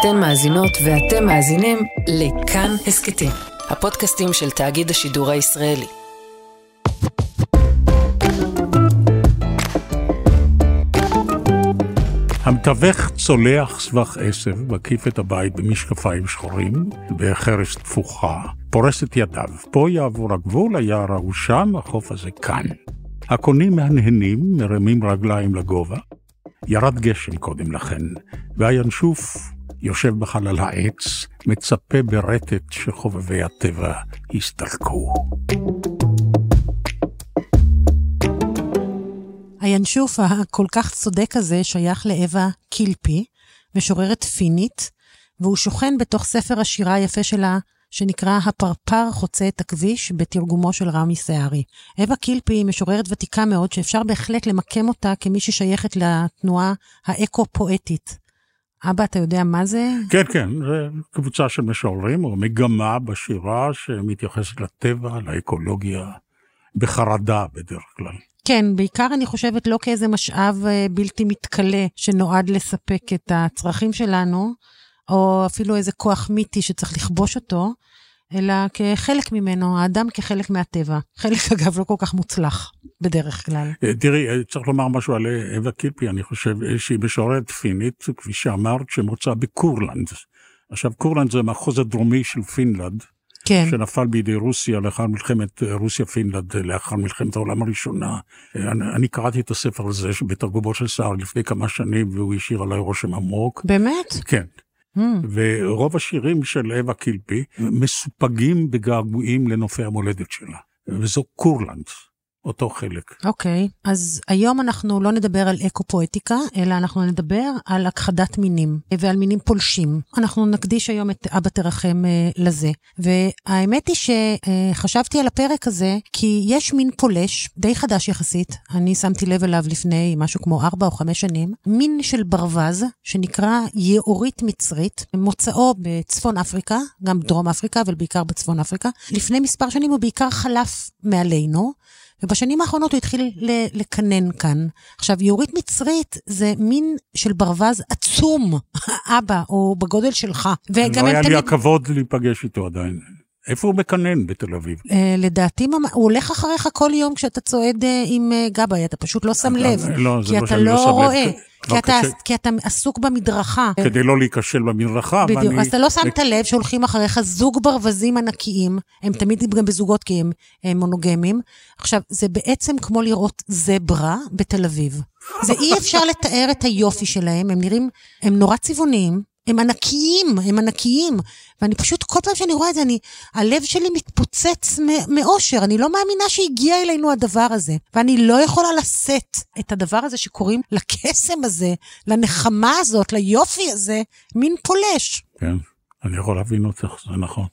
אתן מאזינות ואתם מאזינים לכאן הסכתים, הפודקאסטים של תאגיד השידור הישראלי. המתווך צולח סבך עשב, מקיף את הבית במשקפיים שחורים, בחרס תפוחה, פורס את ידיו. פה יעבור הגבול, היער ההוא שם, החוף הזה כאן. הקונים מהנהנים, מרמים רגליים לגובה. ירד גשם קודם לכן, והינשוף יושב בחלל העץ, מצפה ברטט שחובבי הטבע הסתלקו. הינשוף הכל כך צודק הזה שייך לאווה קילפי, משוררת פינית, והוא שוכן בתוך ספר השירה היפה שלה, שנקרא הפרפר חוצה את הכביש, בתרגומו של רמי סערי. אווה קילפי היא משוררת ותיקה מאוד, שאפשר בהחלט למקם אותה כמי ששייכת לתנועה האקו-פואטית. אבא, אתה יודע מה זה? כן, כן, זה קבוצה של משוררים, או מגמה בשירה שמתייחסת לטבע, לאקולוגיה, בחרדה בדרך כלל. כן, בעיקר אני חושבת לא כאיזה משאב אה, בלתי מתכלה שנועד לספק את הצרכים שלנו, או אפילו איזה כוח מיתי שצריך לכבוש אותו, אלא כחלק ממנו, האדם כחלק מהטבע. חלק, אגב, לא כל כך מוצלח, בדרך כלל. אה, תראי, אה, צריך לומר משהו על אווה קילפי, אני חושב שהיא משוררת פינית, כפי שאמרת, שמוצא בקורלנד. עכשיו, קורלנד זה המחוז הדרומי של פינלנד. כן. שנפל בידי רוסיה לאחר מלחמת אה, רוסיה-פינלנד, לאחר מלחמת העולם הראשונה. אני, אני קראתי את הספר הזה בתרגומו של סער לפני כמה שנים, והוא השאיר עליי רושם עמוק. באמת? כן. Hmm. ורוב השירים של אווה קילפי מסופגים בגעגועים לנופי המולדת שלה, וזו קורלנד. אותו חלק. אוקיי, okay, אז היום אנחנו לא נדבר על אקו-פואטיקה, אלא אנחנו נדבר על הכחדת מינים ועל מינים פולשים. אנחנו נקדיש היום את אבא תרחם אה, לזה. והאמת היא שחשבתי על הפרק הזה, כי יש מין פולש, די חדש יחסית, אני שמתי לב אליו לפני משהו כמו ארבע או חמש שנים, מין של ברווז, שנקרא יאורית מצרית, מוצאו בצפון אפריקה, גם דרום אפריקה, אבל בעיקר בצפון אפריקה. לפני מספר שנים הוא בעיקר חלף מעלינו. ובשנים האחרונות הוא התחיל לקנן כאן. עכשיו, יאורית מצרית זה מין של ברווז עצום, אבא, או בגודל שלך. לא היה תמיד... לי הכבוד להיפגש איתו עדיין. איפה הוא מקנן בתל אביב? Uh, לדעתי, הוא הולך אחריך כל יום כשאתה צועד uh, עם uh, גבאי, אתה פשוט לא שם לב. לא, זה לא שאני לא שם לב. כי אתה לא רואה. כי אתה, כי אתה עסוק במדרכה. כדי לא להיכשל במדרכה. בדיוק, ואני... אז אתה לא שמת לב שהולכים אחריך זוג ברווזים ענקיים, הם תמיד גם בזוגות כי הם, הם מונוגמים. עכשיו, זה בעצם כמו לראות זברה בתל אביב. זה אי אפשר לתאר את היופי שלהם, הם נראים, הם נורא צבעוניים, הם ענקיים, הם ענקיים. ואני פשוט, כל פעם שאני רואה את זה, אני, הלב שלי מתפוצץ מאושר. אני לא מאמינה שהגיע אלינו הדבר הזה. ואני לא יכולה לשאת את הדבר הזה שקוראים לקסם הזה, לנחמה הזאת, ליופי הזה, מין פולש. כן, אני יכול להבין אותך, זה נכון.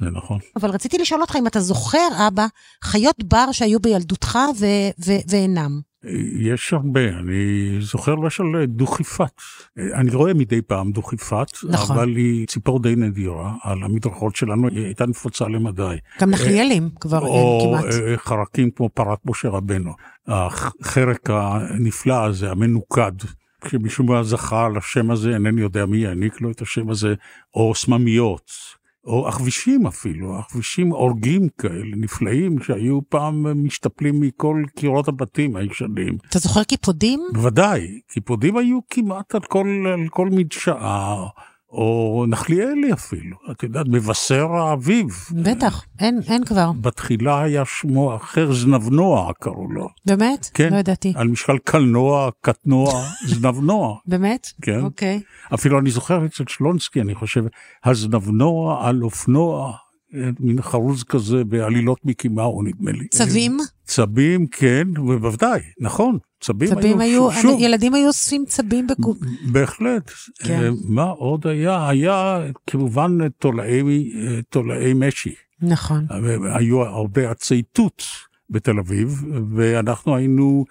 זה נכון. אבל רציתי לשאול אותך אם אתה זוכר, אבא, חיות בר שהיו בילדותך ו- ו- ואינם. יש הרבה, אני זוכר למשל דוכיפת. אני רואה מדי פעם דוכיפת, נכון. אבל היא ציפור די נדירה על המדרכות שלנו, היא הייתה נפוצה למדי. גם נחליאלים כבר אין כמעט. או חרקים כמו פרת משה רבנו. החרק הנפלא הזה, המנוקד. כשמישהו זכה על השם הזה, אינני יודע מי יעניק לו את השם הזה, או סממיות. או העכבישים אפילו, העכבישים האורגים כאלה נפלאים שהיו פעם משתפלים מכל קירות הבתים הישנים. אתה זוכר קיפודים? בוודאי, קיפודים היו כמעט על כל, על כל מדשאה. או נחליאלי אפילו, את יודעת, מבשר האביב. בטח, אין, אין כבר. בתחילה היה שמו אחר, זנבנוע קראו לו. באמת? כן. לא ידעתי. על משקל קלנוע, קטנוע, זנבנוע. באמת? כן. אוקיי. אפילו אני זוכר אצל שלונסקי, אני חושב, הזנבנוע על אופנוע, מין חרוז כזה בעלילות מיקי מאו, נדמה לי. צבים? צבים, כן, בוודאי, נכון. צבים, צבים היו, היו שוב, ילדים היו אוספים צבים בקוב. בהחלט. כן. מה עוד היה? היה כמובן תולעי, תולעי משי. נכון. היו הרבה עצי תות. בתל אביב, ואנחנו היינו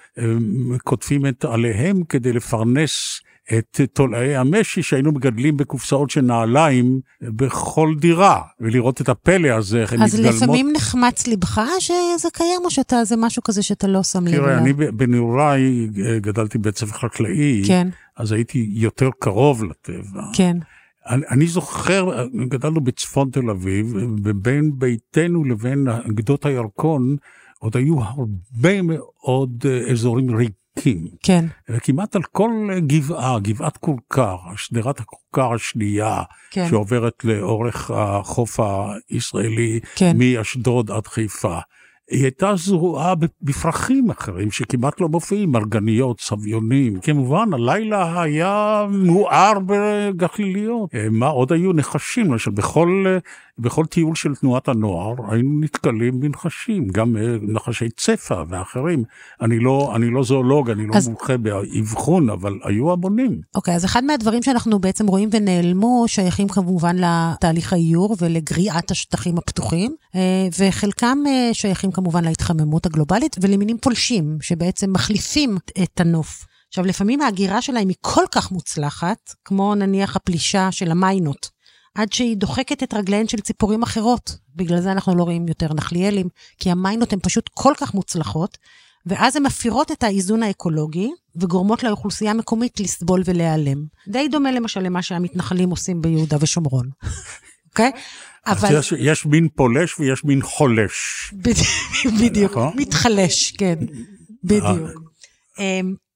כותבים את עליהם כדי לפרנס את תולעי המשי שהיינו מגדלים בקופסאות של נעליים בכל דירה, ולראות את הפלא הזה, איך הן מתגלמות. אז לפעמים נחמץ לבך שזה קיים, או שאתה, זה משהו כזה שאתה לא שם לב? תראה, אני בנעוריי גדלתי בבית ספר חקלאי, כן. אז הייתי יותר קרוב לטבע. כן. אני, אני זוכר, גדלנו בצפון תל אביב, ובין ביתנו לבין גדות הירקון, עוד היו הרבה מאוד אה, אזורים ריקים. כן. וכמעט על כל גבעה, גבעת כורכר, שדרת הכורכר השנייה, כן. שעוברת לאורך החוף הישראלי, כן. מאשדוד עד חיפה. היא הייתה זרועה בפרחים אחרים שכמעט לא מופיעים, מרגניות, סביונים. כמובן, הלילה היה מואר בגחליליות. אה, מה עוד היו נחשים? למשל, בכל, אה, בכל טיול של תנועת הנוער היינו נתקלים בנחשים, גם אה, נחשי צפה ואחרים. אני לא, אני לא זואולוג, אני לא אז... מומחה באבחון, אבל היו המונים. אוקיי, אז אחד מהדברים שאנחנו בעצם רואים ונעלמו, שייכים כמובן לתהליך האיור ולגריעת השטחים הפתוחים, וחלקם שייכים כמובן להתחממות הגלובלית ולמינים פולשים, שבעצם מחליפים את הנוף. עכשיו, לפעמים ההגירה שלהם היא כל כך מוצלחת, כמו נניח הפלישה של המיינות, עד שהיא דוחקת את רגליהן של ציפורים אחרות. בגלל זה אנחנו לא רואים יותר נחליאלים, כי המיינות הן פשוט כל כך מוצלחות, ואז הן מפירות את האיזון האקולוגי, וגורמות לאוכלוסייה המקומית לסבול ולהיעלם. די דומה למשל למה שהמתנחלים עושים ביהודה ושומרון. אוקיי? אבל... יש, יש מין פולש ויש מין חולש. בדיוק, נכון? מתחלש, כן, בדיוק.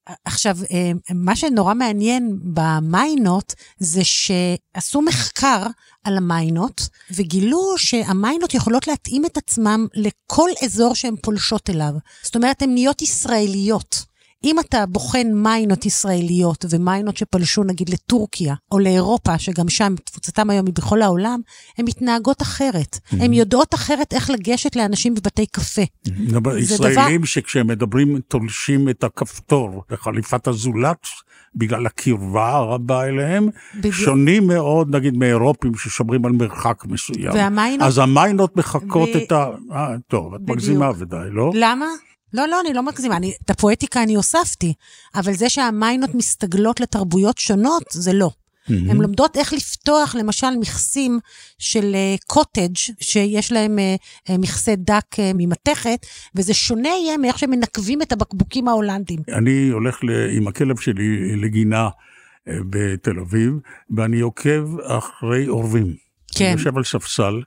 אה. עכשיו, אמ, מה שנורא מעניין במיינות זה שעשו מחקר על המיינות, וגילו שהמיינות יכולות להתאים את עצמם לכל אזור שהן פולשות אליו. זאת אומרת, הן נהיות ישראליות. אם אתה בוחן מיינות ישראליות ומיינות שפלשו נגיד לטורקיה או לאירופה, שגם שם תפוצתם היום היא בכל העולם, הן מתנהגות אחרת. Mm-hmm. הן יודעות אחרת איך לגשת לאנשים בבתי קפה. Mm-hmm. ישראלים דבר... שכשהם מדברים תולשים את הכפתור בחליפת הזולת, בגלל הקרבה הרבה אליהם, בדיוק. שונים מאוד נגיד מאירופים ששומרים על מרחק מסוים. והמיינות... אז המיינות מחקות ו... את ה... אה, טוב, את מגזימה ודאי, לא? למה? לא, לא, אני לא מגזימה, אני, את הפואטיקה אני הוספתי, אבל זה שהמיינות מסתגלות לתרבויות שונות, זה לא. Mm-hmm. הן לומדות איך לפתוח, למשל, מכסים של קוטג' uh, שיש להם uh, uh, מכסה דק uh, ממתכת, וזה שונה יהיה מאיך שמנקבים את הבקבוקים ההולנדים. אני הולך עם הכלב שלי לגינה uh, בתל אביב, ואני עוקב אחרי עורבים. כן. אני יושב על ספסל.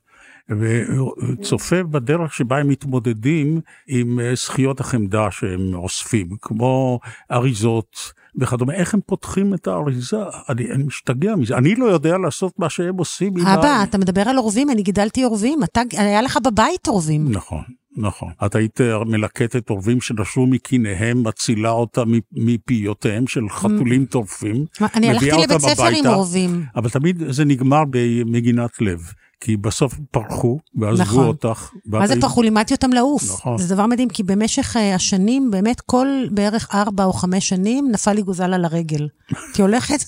וצופה בדרך שבה הם מתמודדים עם אה, זכיות החמדה שהם אוספים, כמו אריזות וכדומה. איך הם פותחים את האריזה? אני, אני משתגע מזה. אני לא יודע לעשות מה שהם עושים. אבא. אתה מדבר על עורבים, אני גידלתי עורבים. אתה, היה לך בבית עורבים. נכון. נכון. את היית מלקטת עורבים שנשרו מקיניהם, מצילה אותה מפיותיהם של חתולים טורפים. אני הלכתי לבית ספר עם עורבים. אבל תמיד זה נגמר במגינת לב. כי בסוף פרחו, ועזבו נכון. אותך. מה זה פרחו? לימדתי אותם לעוף. נכון. זה דבר מדהים, כי במשך uh, השנים, באמת כל בערך ארבע או חמש שנים, נפל לי גוזל על הרגל. כי הולכת...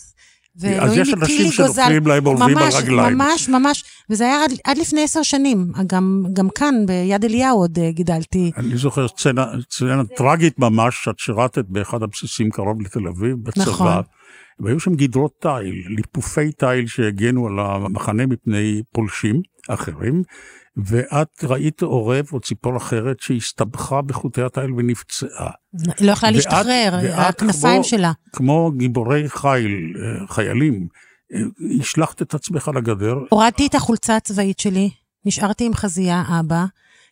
אז יש אנשים שנופלים להם עורבים על רגליים. ממש, ממש, וזה היה עד, עד לפני עשר שנים. גם, גם כאן, ביד אליהו עוד uh, גידלתי. אני זוכר סצנה, סצנה טרגית ממש, את שירתת באחד הבסיסים קרוב לתל אביב, בצבא. נכון. והיו שם גדרות תיל, ליפופי תיל שהגנו על המחנה מפני פולשים אחרים, ואת ראית עורב או ציפור אחרת שהסתבכה בחוטי התיל ונפצעה. היא לא יכלה להשתחרר, הכנפיים שלה. כמו גיבורי חיל, אה, חיילים, אה, השלכת את עצמך לגדר. הורדתי את החולצה הצבאית שלי, נשארתי עם חזייה אבא.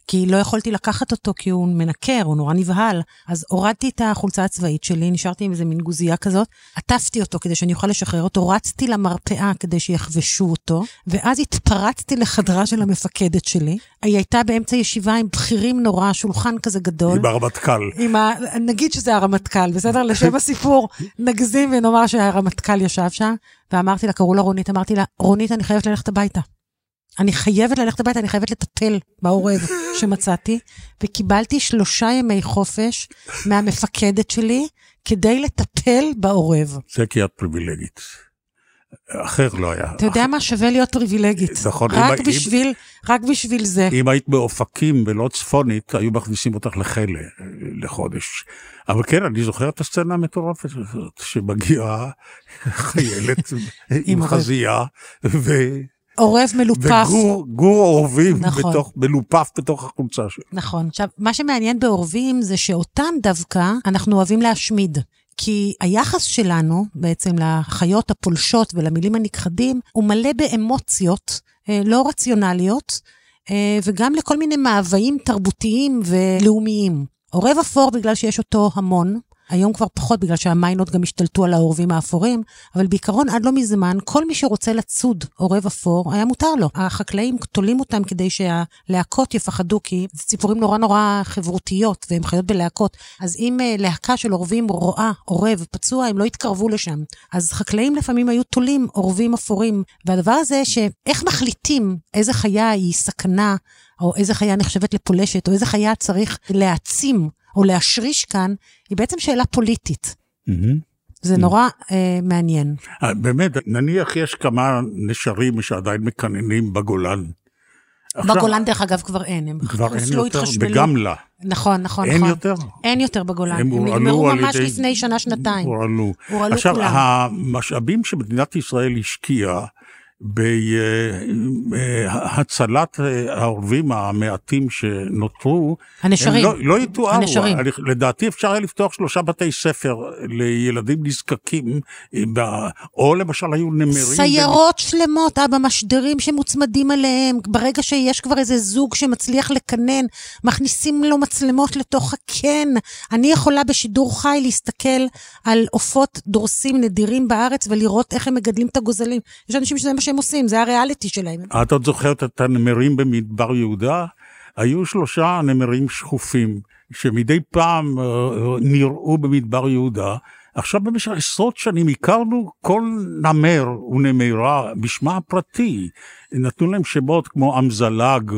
כי לא יכולתי לקחת אותו כי הוא מנקר, הוא נורא נבהל. אז הורדתי את החולצה הצבאית שלי, נשארתי עם איזה מין גוזייה כזאת, עטפתי אותו כדי שאני אוכל לשחרר אותו, רצתי למרפאה כדי שיחבשו אותו, ואז התפרצתי לחדרה של המפקדת שלי. היא הייתה באמצע ישיבה עם בכירים נורא, שולחן כזה גדול. עם הרמטכ"ל. עם ה... נגיד שזה הרמטכ"ל, בסדר? לשם הסיפור, נגזים ונאמר שהרמטכ"ל ישב שם, ואמרתי לה, קראו לה רונית, אמרתי לה, רונית, אני חייבת ללכת הביתה. אני חייבת ללכת הביתה, אני חייבת לטפל בעורב שמצאתי, וקיבלתי שלושה ימי חופש מהמפקדת שלי כדי לטפל בעורב. זה כי את פריבילגית. אחר לא היה. אתה יודע מה שווה להיות פריבילגית. נכון. רק אם, בשביל, רק בשביל זה. אם היית באופקים ולא צפונית, היו מכניסים אותך לכלא לחודש. אבל כן, אני זוכר את הסצנה המטורפת הזאת, שמגיעה חיילת עם חזייה, ו... עורב מלופף. וגור עורבים נכון. בתוך, מלופף בתוך החולצה שלו. נכון. עכשיו, מה שמעניין בעורבים זה שאותם דווקא אנחנו אוהבים להשמיד. כי היחס שלנו בעצם לחיות הפולשות ולמילים הנכחדים הוא מלא באמוציות אה, לא רציונליות, אה, וגם לכל מיני מאוויים תרבותיים ולאומיים. עורב אפור בגלל שיש אותו המון, היום כבר פחות בגלל שהמיינות גם השתלטו על העורבים האפורים, אבל בעיקרון עד לא מזמן, כל מי שרוצה לצוד עורב אפור, היה מותר לו. החקלאים תולים אותם כדי שהלהקות יפחדו, כי זה ציפורים נורא נורא חברותיות, והן חיות בלהקות. אז אם uh, להקה של עורבים רואה עורב פצוע, הם לא יתקרבו לשם. אז חקלאים לפעמים היו תולים עורבים אפורים. והדבר הזה, שאיך מחליטים איזה חיה היא סכנה, או איזה חיה נחשבת לפולשת, או איזה חיה צריך להעצים או להשריש כאן, היא בעצם שאלה פוליטית. זה נורא אה, מעניין. אה, באמת, נניח יש כמה נשרים שעדיין מקננים בגולן. בגולן, דרך אגב, כבר אין. הם כבר אין יותר, בגמלה. נכון, נכון, אין נכון. יותר? אין יותר בגולן. הם הם הורעלו נגמרו על ממש ידי- לפני שנה-שנתיים. הורעלו. הורעלו עכשיו, כולם. המשאבים שמדינת ישראל השקיעה בהצלת העורבים המעטים שנותרו, הנשרים. הם לא, לא יתוארו. הנשרים. לדעתי אפשר היה לפתוח שלושה בתי ספר לילדים נזקקים, ב- או למשל היו נמרים. סיירות שלמות, אבא, משדרים שמוצמדים אליהם. ברגע שיש כבר איזה זוג שמצליח לקנן, מכניסים לו מצלמות לתוך הקן. אני יכולה בשידור חי להסתכל על עופות דורסים נדירים בארץ ולראות איך הם מגדלים את הגוזלים. יש אנשים שזה מה שהם עושים, זה הריאליטי שלהם. את עוד זוכרת את הנמרים במדבר יהודה? היו שלושה נמרים שחופים, שמדי פעם אה, נראו במדבר יהודה. עכשיו במשך עשרות שנים הכרנו כל נמר ונמרה בשמה הפרטי. נתנו להם שמות כמו אמזלג,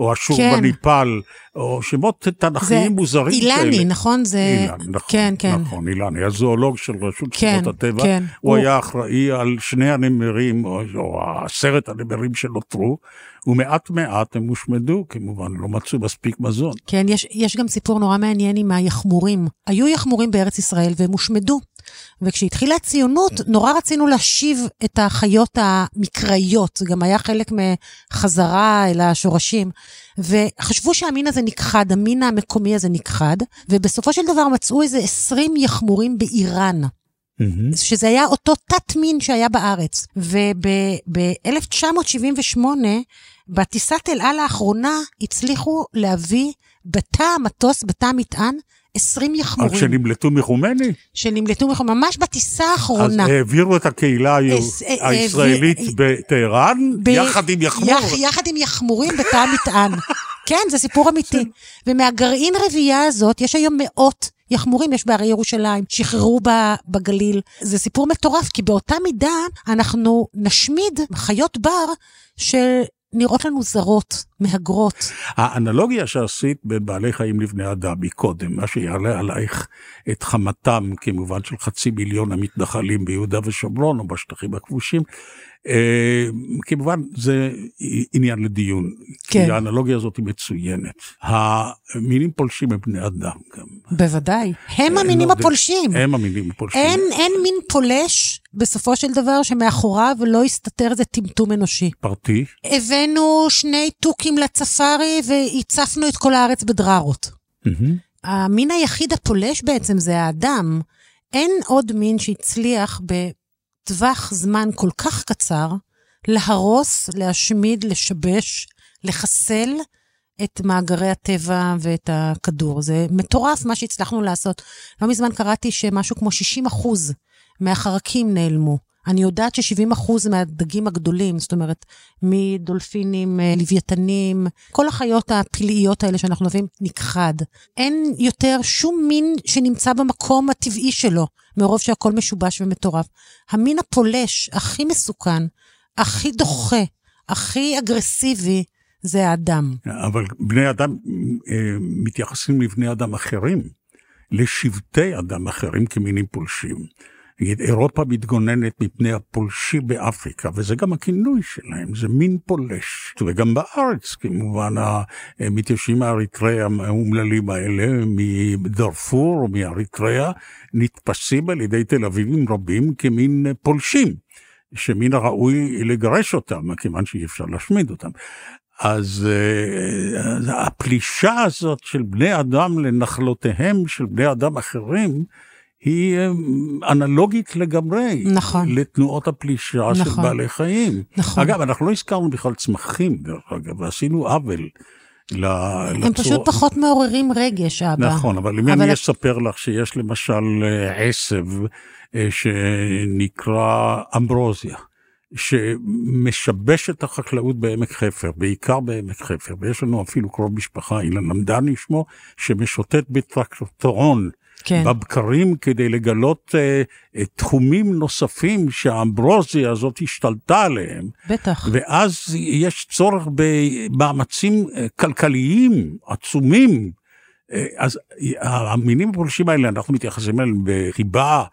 או אשור כן. בניפל, או שמות תנכיים מוזרים כאלה. אילני, נכון? זה... אילן, נכון, כן, כן. נכון, אילני, הזואולוג של רשות כן, שמורות הטבע, כן. הוא הוא- היה אחראי על שני הנמרים, או, או עשרת הנמרים שנותרו, ומעט מעט הם הושמדו, כמובן, לא מצאו מספיק מזון. כן, יש, יש גם סיפור נורא מעניין עם היחמורים. היו יחמורים בארץ ישראל והם הושמדו. וכשהתחילה הציונות, נורא רצינו להשיב את החיות המקראיות. זה גם היה חלק מחזרה אל השורשים. וחשבו שהמין הזה נכחד, המין המקומי הזה נכחד, ובסופו של דבר מצאו איזה 20 יחמורים באיראן. שזה היה אותו תת מין שהיה בארץ. וב-1978, בטיסת אל על האחרונה, הצליחו להביא בתא המטוס, בתא המטען, 20 רק יחמורים. שנמלטו מחומני, שנמלטו מחום, ממש בטיסה אז האחרונה. העבירו את הקהילה היו- אס- אה, הישראלית בטהרן, יחד עם יחמור. יח, יחד עם יחמורים בתא המטען. כן, זה סיפור אמיתי. ומהגרעין רבייה הזאת, יש היום מאות יחמורים, יש בהרי ירושלים, שחררו בגליל. זה סיפור מטורף, כי באותה מידה אנחנו נשמיד חיות בר שנראות לנו זרות, מהגרות. האנלוגיה שעשית בין בעלי חיים לבני אדם מקודם, מה שיעלה עלייך את חמתם כמובן של חצי מיליון המתנחלים ביהודה ושומרון או בשטחים הכבושים, כמובן זה עניין לדיון, כן. כי האנלוגיה הזאת היא מצוינת. המינים פולשים הם בני אדם גם. בוודאי. הם לא המינים יודע. הפולשים. הם המינים הפולשים. אין, אין מין פולש, בסופו של דבר, שמאחוריו לא יסתתר איזה טמטום אנושי. פרטי. הבאנו שני תוכים לצפארי והצפנו את כל הארץ בדררות. המין היחיד הפולש בעצם זה האדם. אין עוד מין שהצליח בטווח זמן כל כך קצר להרוס, להשמיד, לשבש, לחסל את מאגרי הטבע ואת הכדור. זה מטורף מה שהצלחנו לעשות. לא מזמן קראתי שמשהו כמו 60 אחוז מהחרקים נעלמו. אני יודעת ש-70 אחוז מהדגים הגדולים, זאת אומרת, מדולפינים, אה, לוויתנים, כל החיות הפלאיות האלה שאנחנו אוהבים, נכחד. אין יותר שום מין שנמצא במקום הטבעי שלו, מרוב שהכל משובש ומטורף. המין הפולש הכי מסוכן, הכי דוחה, הכי אגרסיבי, זה האדם. אבל בני אדם אה, מתייחסים לבני אדם אחרים, לשבטי אדם אחרים כמינים פולשים. נגיד, אירופה מתגוננת מפני הפולשים באפריקה, וזה גם הכינוי שלהם, זה מין פולש. וגם בארץ, כמובן, המתיישבים האריתריאה האומללים האלה, מדארפור או מאריתריאה, נתפסים על ידי תל אביבים רבים כמין פולשים, שמן הראוי לגרש אותם, כיוון שאי אפשר להשמיד אותם. אז uh, הפלישה הזאת של בני אדם לנחלותיהם של בני אדם אחרים, היא אה, אנלוגית לגמרי. נכון. לתנועות הפלישה של נכון. בעלי חיים. נכון. אגב, אנחנו לא הזכרנו בכלל צמחים, דרך אגב, ועשינו עוול. ל- הם לצורה- פשוט פחות מעוררים רגש, אבא. נכון, אבל אם אבל אני אספר לך שיש למשל אה, עשב אה, שנקרא אמברוזיה, שמשבש את החקלאות בעמק חפר, בעיקר בעמק חפר, ויש לנו אפילו קרוב משפחה, אילן למדני שמו, שמשוטט בטרקטורון. כן. בבקרים כדי לגלות אה, אה, תחומים נוספים שהאמברוזיה הזאת השתלטה עליהם, בטח. ואז יש צורך במאמצים אה, כלכליים עצומים. אה, אז המינים הפולשים האלה, אנחנו מתייחסים אליהם בחיבה,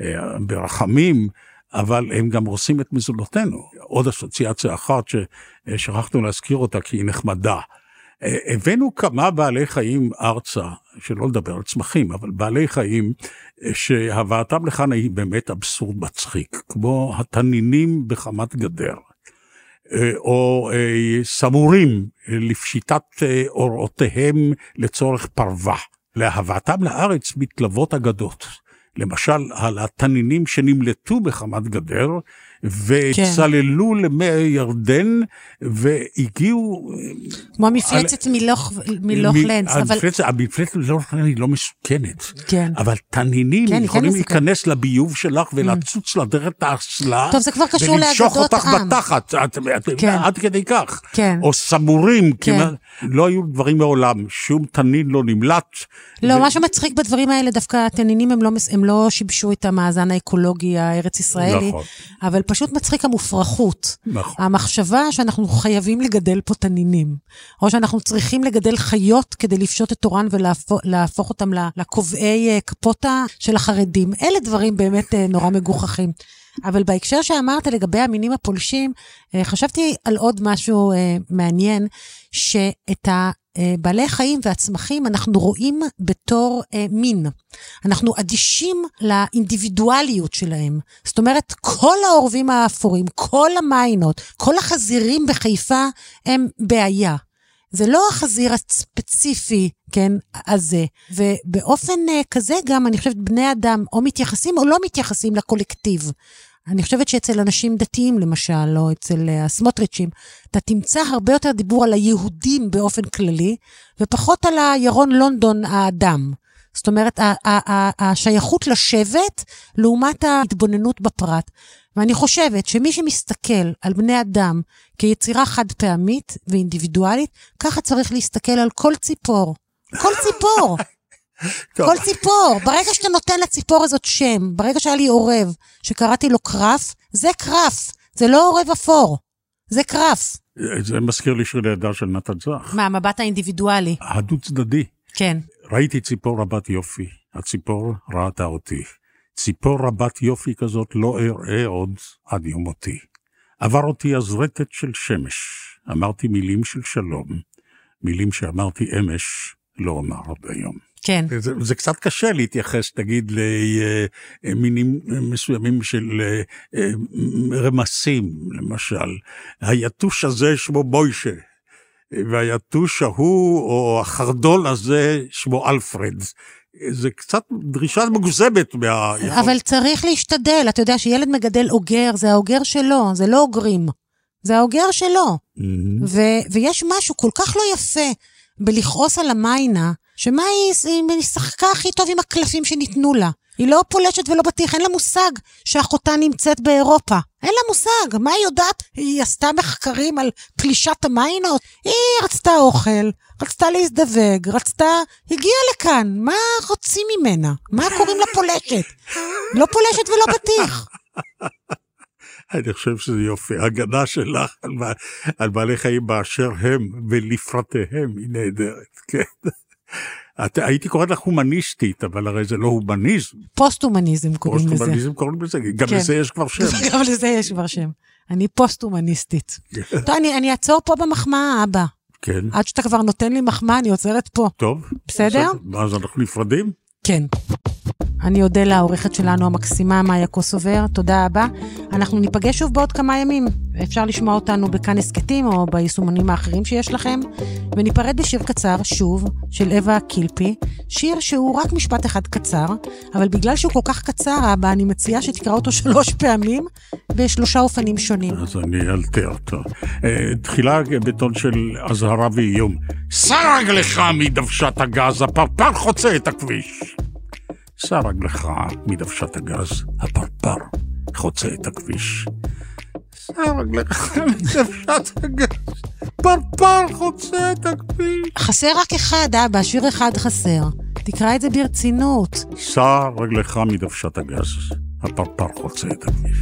אה, ברחמים, אבל הם גם עושים את מזונותינו. עוד אסוציאציה אחת ששכחנו להזכיר אותה כי היא נחמדה. אה, הבאנו כמה בעלי חיים ארצה, שלא לדבר על צמחים, אבל בעלי חיים אה, שהבאתם לכאן היא באמת אבסורד מצחיק, כמו התנינים בחמת גדר. אה, או סמורים לפשיטת אורותיהם לצורך פרווה. להבאתם לארץ מתלוות אגדות. למשל, על התנינים שנמלטו בחמת גדר, וצללו למי ירדן, והגיעו... כמו המפלצת מלוך מלוך מ- לנס, אבל... המפלצת, המפלצת מלוך לנס היא לא מסוכנת. כן. אבל תנינים כן, כן יכולים מסוכנת. להיכנס לביוב שלך ולצוץ לדרך את האסלה. טוב, זה כבר קשור ולמשוך לאגדות אותך עם. בתחת, את- את- כן. עד כדי כך. כן. או סמורים, כן. כמעט, לא היו דברים מעולם, שום תנין לא נמלט. לא, ו- מה שמצחיק בדברים האלה, דווקא התנינים הם לא, הם לא שיבשו את המאזן האקולוגי הארץ-ישראלי, נכון. אבל פשוט מצחיק המופרכות. נכון. המחשבה שאנחנו חייבים לגדל פה תנינים, או שאנחנו צריכים לגדל חיות כדי לפשוט את תורן ולהפוך להפוך אותם לקובעי אה, קפוטה של החרדים. אלה דברים באמת אה, נורא מגוחכים. אבל בהקשר שאמרת לגבי המינים הפולשים, אה, חשבתי על עוד משהו מעניין, שאת הבעלי חיים והצמחים אנחנו רואים בתור אה, מין. אנחנו אדישים לאינדיבידואליות שלהם. זאת אומרת, כל העורבים האפורים, כל המיינות, כל החזירים בחיפה הם בעיה. זה לא החזיר הספציפי, כן, הזה. ובאופן uh, כזה גם, אני חושבת, בני אדם או מתייחסים או לא מתייחסים לקולקטיב. אני חושבת שאצל אנשים דתיים, למשל, או אצל uh, הסמוטריצ'ים, אתה תמצא הרבה יותר דיבור על היהודים באופן כללי, ופחות על הירון לונדון האדם. זאת אומרת, השייכות לשבט לעומת ההתבוננות בפרט. ואני חושבת שמי שמסתכל על בני אדם כיצירה חד פעמית ואינדיבידואלית, ככה צריך להסתכל על כל ציפור. כל ציפור, טוב, כל ציפור. ברגע שאתה נותן לציפור הזאת שם, ברגע שהיה לי עורב שקראתי לו קרף, זה קרף, זה לא עורב אפור, זה קרף. זה מזכיר לי שיר לידה של נתן זך. מה, המבט האינדיבידואלי. הדו צדדי. כן. ראיתי ציפור רבת יופי, הציפור ראתה אותי. ציפור רבת יופי כזאת לא אראה עוד עד יום מותי. עבר אותי הזרטת של שמש, אמרתי מילים של שלום, מילים שאמרתי אמש, לא אומר עוד היום. כן. זה, זה קצת קשה להתייחס, תגיד, למינים מסוימים של אה, רמסים, למשל. היתוש הזה שמו מוישה, והיתוש ההוא, או החרדול הזה, שמו אלפרד. זה קצת דרישה מוגזמת מהיכולת. אבל צריך להשתדל, אתה יודע שילד מגדל אוגר, זה האוגר שלו, זה לא אוגרים. זה האוגר שלו. מהמם. ו- ויש משהו כל כך לא יפה בלכעוס על המיינה, שמה היא, היא שיחקה הכי טוב עם הקלפים שניתנו לה. היא לא פולשת ולא בטיח, אין לה מושג שאחותה נמצאת באירופה. אין לה מושג, מה היא יודעת? היא עשתה מחקרים על פלישת המיינות? היא רצתה אוכל, רצתה להזדווג, רצתה... הגיעה לכאן, מה רוצים ממנה? מה קוראים לה פולשת? לא פולשת ולא בטיח. אני חושב שזה יופי. הגנה שלך על, על בעלי חיים באשר הם ולפרטיהם היא נהדרת, כן. את, הייתי קוראת לך הומניסטית, אבל הרי זה לא הומניזם. פוסט-הומניזם קוראים לזה. פוסט-הומניזם קוראים לזה, גם כן. לזה יש כבר שם. גם לזה יש כבר שם. אני פוסט-הומניסטית. טוב, אני, אני אעצור פה במחמאה, אבא. כן, עד שאתה כבר נותן לי מחמאה, אני עוצרת פה. טוב. בסדר? אז אנחנו נפרדים? כן. אני אודה לעורכת שלנו המקסימה, מאיה קוסובר, תודה רבה. אנחנו ניפגש שוב בעוד כמה ימים. אפשר לשמוע אותנו בכאן הסכתים או ביישומונים האחרים שיש לכם. וניפרד בשיר קצר, שוב, של אווה קילפי, שיר שהוא רק משפט אחד קצר, אבל בגלל שהוא כל כך קצר, אבא, אני מציעה שתקרא אותו שלוש פעמים, בשלושה אופנים שונים. אז אני אלתר אותו. אה, תחילה בטון של אזהרה ואיום. סע רגלך מדוושת הגז, הפרפר חוצה את הכביש. סע רגלך מדוושת הגז, הפרפר חוצה את הכביש. סע רגלך מדוושת הגז, פרפר חוצה את הכביש. חסר רק אחד, אבא, שיר אחד חסר. תקרא את זה ברצינות. סע רגלך מדוושת הגז, הפרפר חוצה את הכביש.